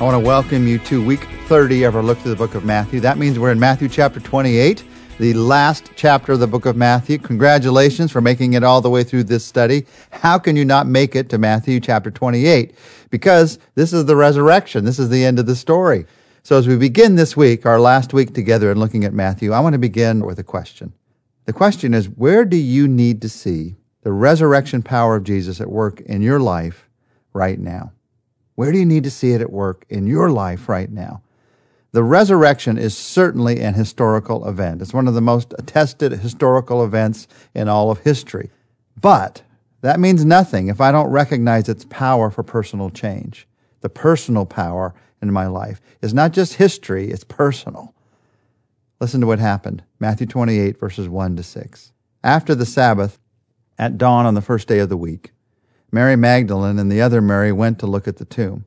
I want to welcome you to week 30 of our look through the book of Matthew. That means we're in Matthew chapter 28, the last chapter of the book of Matthew. Congratulations for making it all the way through this study. How can you not make it to Matthew chapter 28? Because this is the resurrection. This is the end of the story. So as we begin this week, our last week together in looking at Matthew, I want to begin with a question. The question is, where do you need to see the resurrection power of Jesus at work in your life right now? Where do you need to see it at work in your life right now? The resurrection is certainly an historical event. It's one of the most attested historical events in all of history. But that means nothing if I don't recognize its power for personal change. The personal power in my life is not just history, it's personal. Listen to what happened Matthew 28, verses 1 to 6. After the Sabbath, at dawn on the first day of the week, Mary Magdalene and the other Mary went to look at the tomb.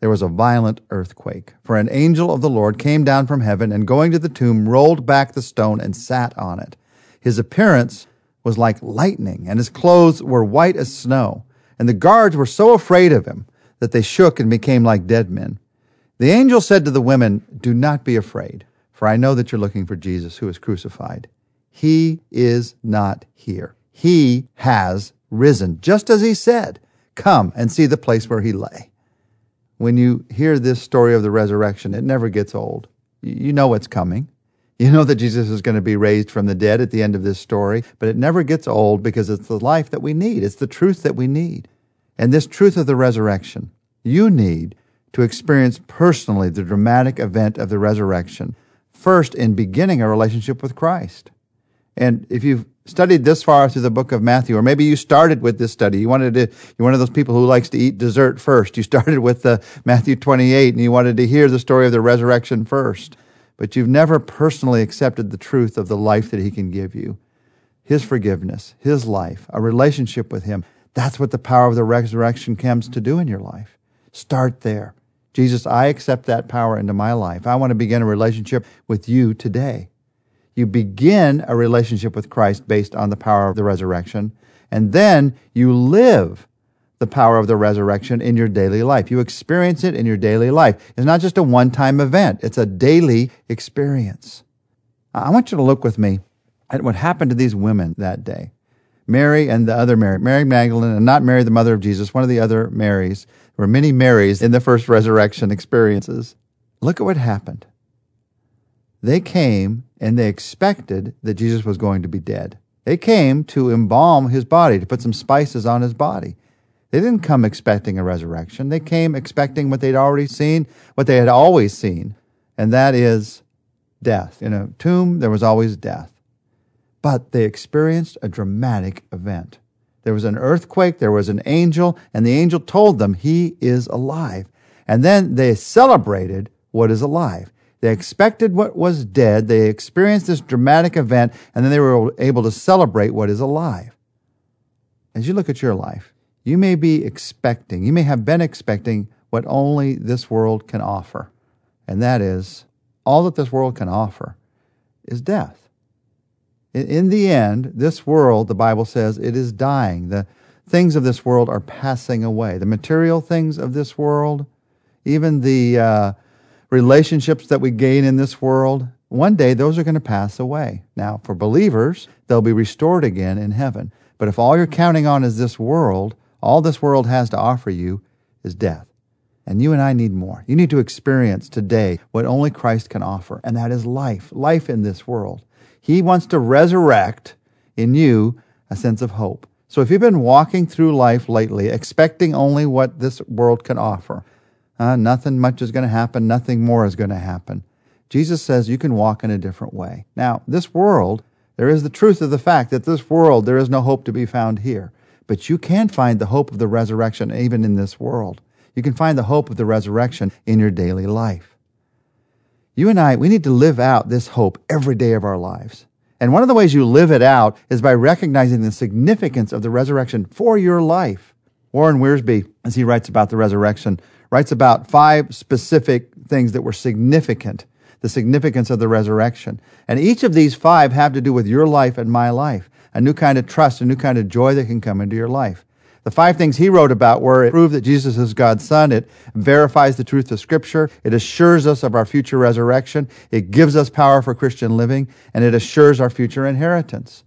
There was a violent earthquake, for an angel of the Lord came down from heaven and going to the tomb rolled back the stone and sat on it. His appearance was like lightning, and his clothes were white as snow. And the guards were so afraid of him that they shook and became like dead men. The angel said to the women, Do not be afraid, for I know that you're looking for Jesus who was crucified. He is not here. He has risen, just as he said. Come and see the place where he lay. When you hear this story of the resurrection, it never gets old. You know what's coming. You know that Jesus is going to be raised from the dead at the end of this story, but it never gets old because it's the life that we need. It's the truth that we need. And this truth of the resurrection, you need to experience personally the dramatic event of the resurrection, first in beginning a relationship with Christ. And if you've studied this far through the book of Matthew, or maybe you started with this study. You wanted to, you're one of those people who likes to eat dessert first. You started with the Matthew 28 and you wanted to hear the story of the resurrection first. But you've never personally accepted the truth of the life that he can give you. His forgiveness, his life, a relationship with him. That's what the power of the resurrection comes to do in your life. Start there. Jesus, I accept that power into my life. I want to begin a relationship with you today. You begin a relationship with Christ based on the power of the resurrection, and then you live the power of the resurrection in your daily life. You experience it in your daily life. It's not just a one time event, it's a daily experience. I want you to look with me at what happened to these women that day. Mary and the other Mary, Mary Magdalene, and not Mary, the mother of Jesus, one of the other Marys. There were many Marys in the first resurrection experiences. Look at what happened. They came and they expected that Jesus was going to be dead. They came to embalm his body, to put some spices on his body. They didn't come expecting a resurrection. They came expecting what they'd already seen, what they had always seen, and that is death. In a tomb, there was always death. But they experienced a dramatic event. There was an earthquake, there was an angel, and the angel told them he is alive. And then they celebrated what is alive. They expected what was dead. They experienced this dramatic event, and then they were able to celebrate what is alive. As you look at your life, you may be expecting, you may have been expecting what only this world can offer. And that is, all that this world can offer is death. In the end, this world, the Bible says, it is dying. The things of this world are passing away. The material things of this world, even the uh, relationships that we gain in this world, one day those are going to pass away. Now, for believers, they'll be restored again in heaven. But if all you're counting on is this world, all this world has to offer you is death. And you and I need more. You need to experience today what only Christ can offer, and that is life, life in this world. He wants to resurrect in you a sense of hope. So if you've been walking through life lately expecting only what this world can offer, uh, nothing much is going to happen. Nothing more is going to happen. Jesus says you can walk in a different way. Now, this world, there is the truth of the fact that this world, there is no hope to be found here. But you can find the hope of the resurrection even in this world. You can find the hope of the resurrection in your daily life. You and I, we need to live out this hope every day of our lives. And one of the ways you live it out is by recognizing the significance of the resurrection for your life. Warren Wiersbe, as he writes about the resurrection, writes about five specific things that were significant, the significance of the resurrection. And each of these five have to do with your life and my life, a new kind of trust, a new kind of joy that can come into your life. The five things he wrote about were it proved that Jesus is God's Son, it verifies the truth of Scripture, it assures us of our future resurrection, it gives us power for Christian living, and it assures our future inheritance.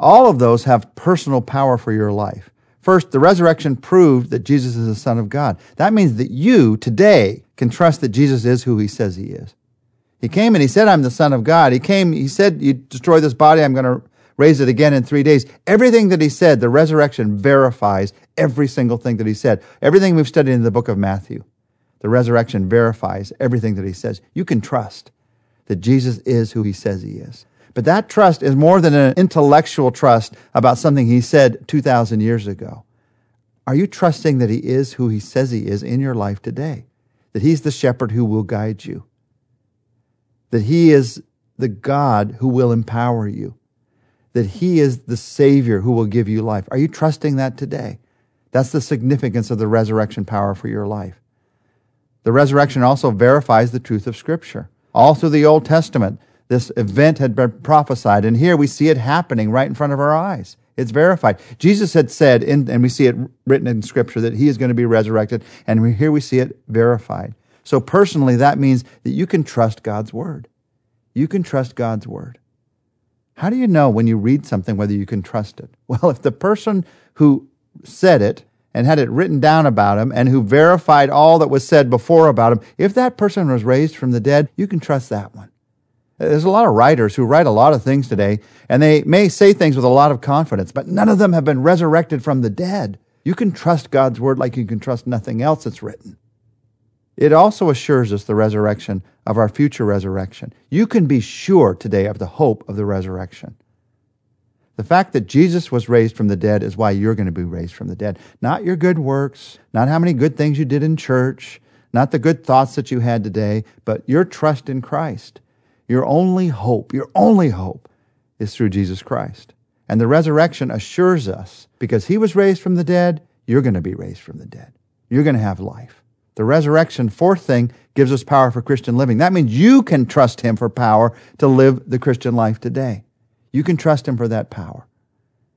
All of those have personal power for your life. First, the resurrection proved that Jesus is the Son of God. That means that you today can trust that Jesus is who he says he is. He came and he said, I'm the Son of God. He came, he said, You destroy this body, I'm going to raise it again in three days. Everything that he said, the resurrection verifies every single thing that he said. Everything we've studied in the book of Matthew, the resurrection verifies everything that he says. You can trust that Jesus is who he says he is. But that trust is more than an intellectual trust about something he said 2,000 years ago. Are you trusting that he is who he says he is in your life today? That he's the shepherd who will guide you? That he is the God who will empower you? That he is the Savior who will give you life? Are you trusting that today? That's the significance of the resurrection power for your life. The resurrection also verifies the truth of Scripture. All through the Old Testament, this event had been prophesied. And here we see it happening right in front of our eyes. It's verified. Jesus had said, in, and we see it written in Scripture, that he is going to be resurrected. And we, here we see it verified. So personally, that means that you can trust God's Word. You can trust God's Word. How do you know when you read something whether you can trust it? Well, if the person who said it and had it written down about him and who verified all that was said before about him, if that person was raised from the dead, you can trust that one. There's a lot of writers who write a lot of things today, and they may say things with a lot of confidence, but none of them have been resurrected from the dead. You can trust God's word like you can trust nothing else that's written. It also assures us the resurrection of our future resurrection. You can be sure today of the hope of the resurrection. The fact that Jesus was raised from the dead is why you're going to be raised from the dead. Not your good works, not how many good things you did in church, not the good thoughts that you had today, but your trust in Christ. Your only hope, your only hope is through Jesus Christ. And the resurrection assures us because he was raised from the dead, you're going to be raised from the dead. You're going to have life. The resurrection, fourth thing, gives us power for Christian living. That means you can trust him for power to live the Christian life today. You can trust him for that power.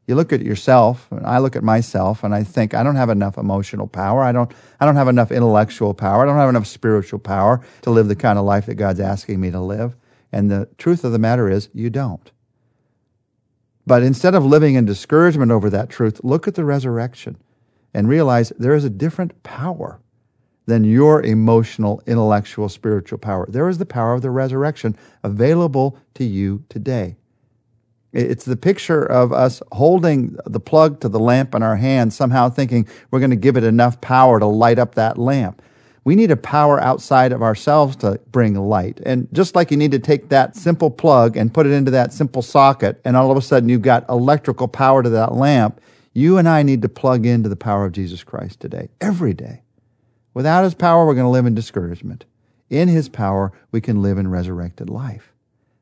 You look at yourself, and I look at myself, and I think I don't have enough emotional power. I don't, I don't have enough intellectual power. I don't have enough spiritual power to live the kind of life that God's asking me to live. And the truth of the matter is, you don't. But instead of living in discouragement over that truth, look at the resurrection and realize there is a different power than your emotional, intellectual, spiritual power. There is the power of the resurrection available to you today. It's the picture of us holding the plug to the lamp in our hand, somehow thinking we're going to give it enough power to light up that lamp. We need a power outside of ourselves to bring light. And just like you need to take that simple plug and put it into that simple socket, and all of a sudden you've got electrical power to that lamp, you and I need to plug into the power of Jesus Christ today, every day. Without his power, we're going to live in discouragement. In his power, we can live in resurrected life.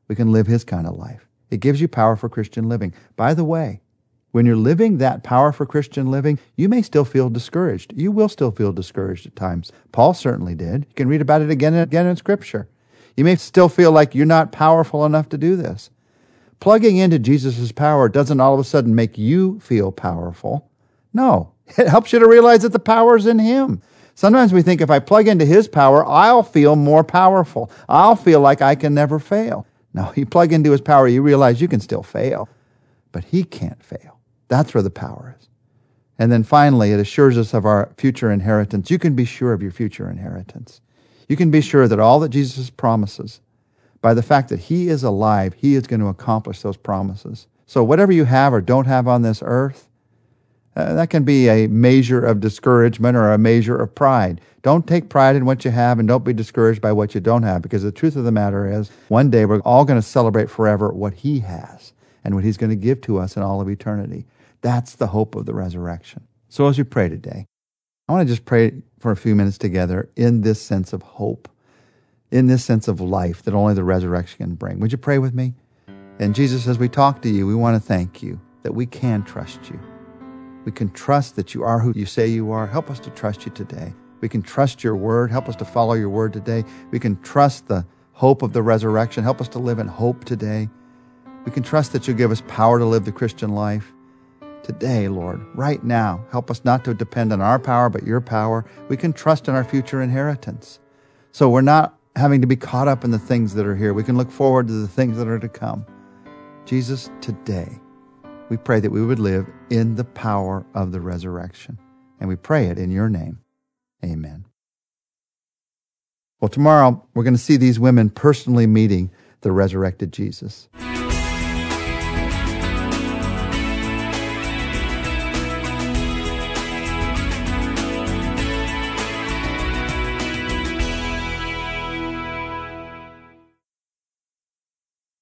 We can live his kind of life. It gives you power for Christian living. By the way, when you're living that power for Christian living, you may still feel discouraged. You will still feel discouraged at times. Paul certainly did. You can read about it again and again in Scripture. You may still feel like you're not powerful enough to do this. Plugging into Jesus' power doesn't all of a sudden make you feel powerful. No, it helps you to realize that the power is in Him. Sometimes we think if I plug into His power, I'll feel more powerful. I'll feel like I can never fail. No, you plug into His power, you realize you can still fail, but He can't fail. That's where the power is. And then finally, it assures us of our future inheritance. You can be sure of your future inheritance. You can be sure that all that Jesus promises, by the fact that He is alive, He is going to accomplish those promises. So, whatever you have or don't have on this earth, uh, that can be a measure of discouragement or a measure of pride. Don't take pride in what you have and don't be discouraged by what you don't have because the truth of the matter is, one day we're all going to celebrate forever what He has and what He's going to give to us in all of eternity. That's the hope of the resurrection. So as we pray today, I want to just pray for a few minutes together in this sense of hope, in this sense of life that only the resurrection can bring. Would you pray with me? And Jesus, as we talk to you, we want to thank you that we can trust you. We can trust that you are who you say you are. Help us to trust you today. We can trust your word. Help us to follow your word today. We can trust the hope of the resurrection. Help us to live in hope today. We can trust that you'll give us power to live the Christian life. Today, Lord, right now. Help us not to depend on our power, but your power. We can trust in our future inheritance. So we're not having to be caught up in the things that are here. We can look forward to the things that are to come. Jesus, today, we pray that we would live in the power of the resurrection. And we pray it in your name. Amen. Well, tomorrow we're going to see these women personally meeting the resurrected Jesus.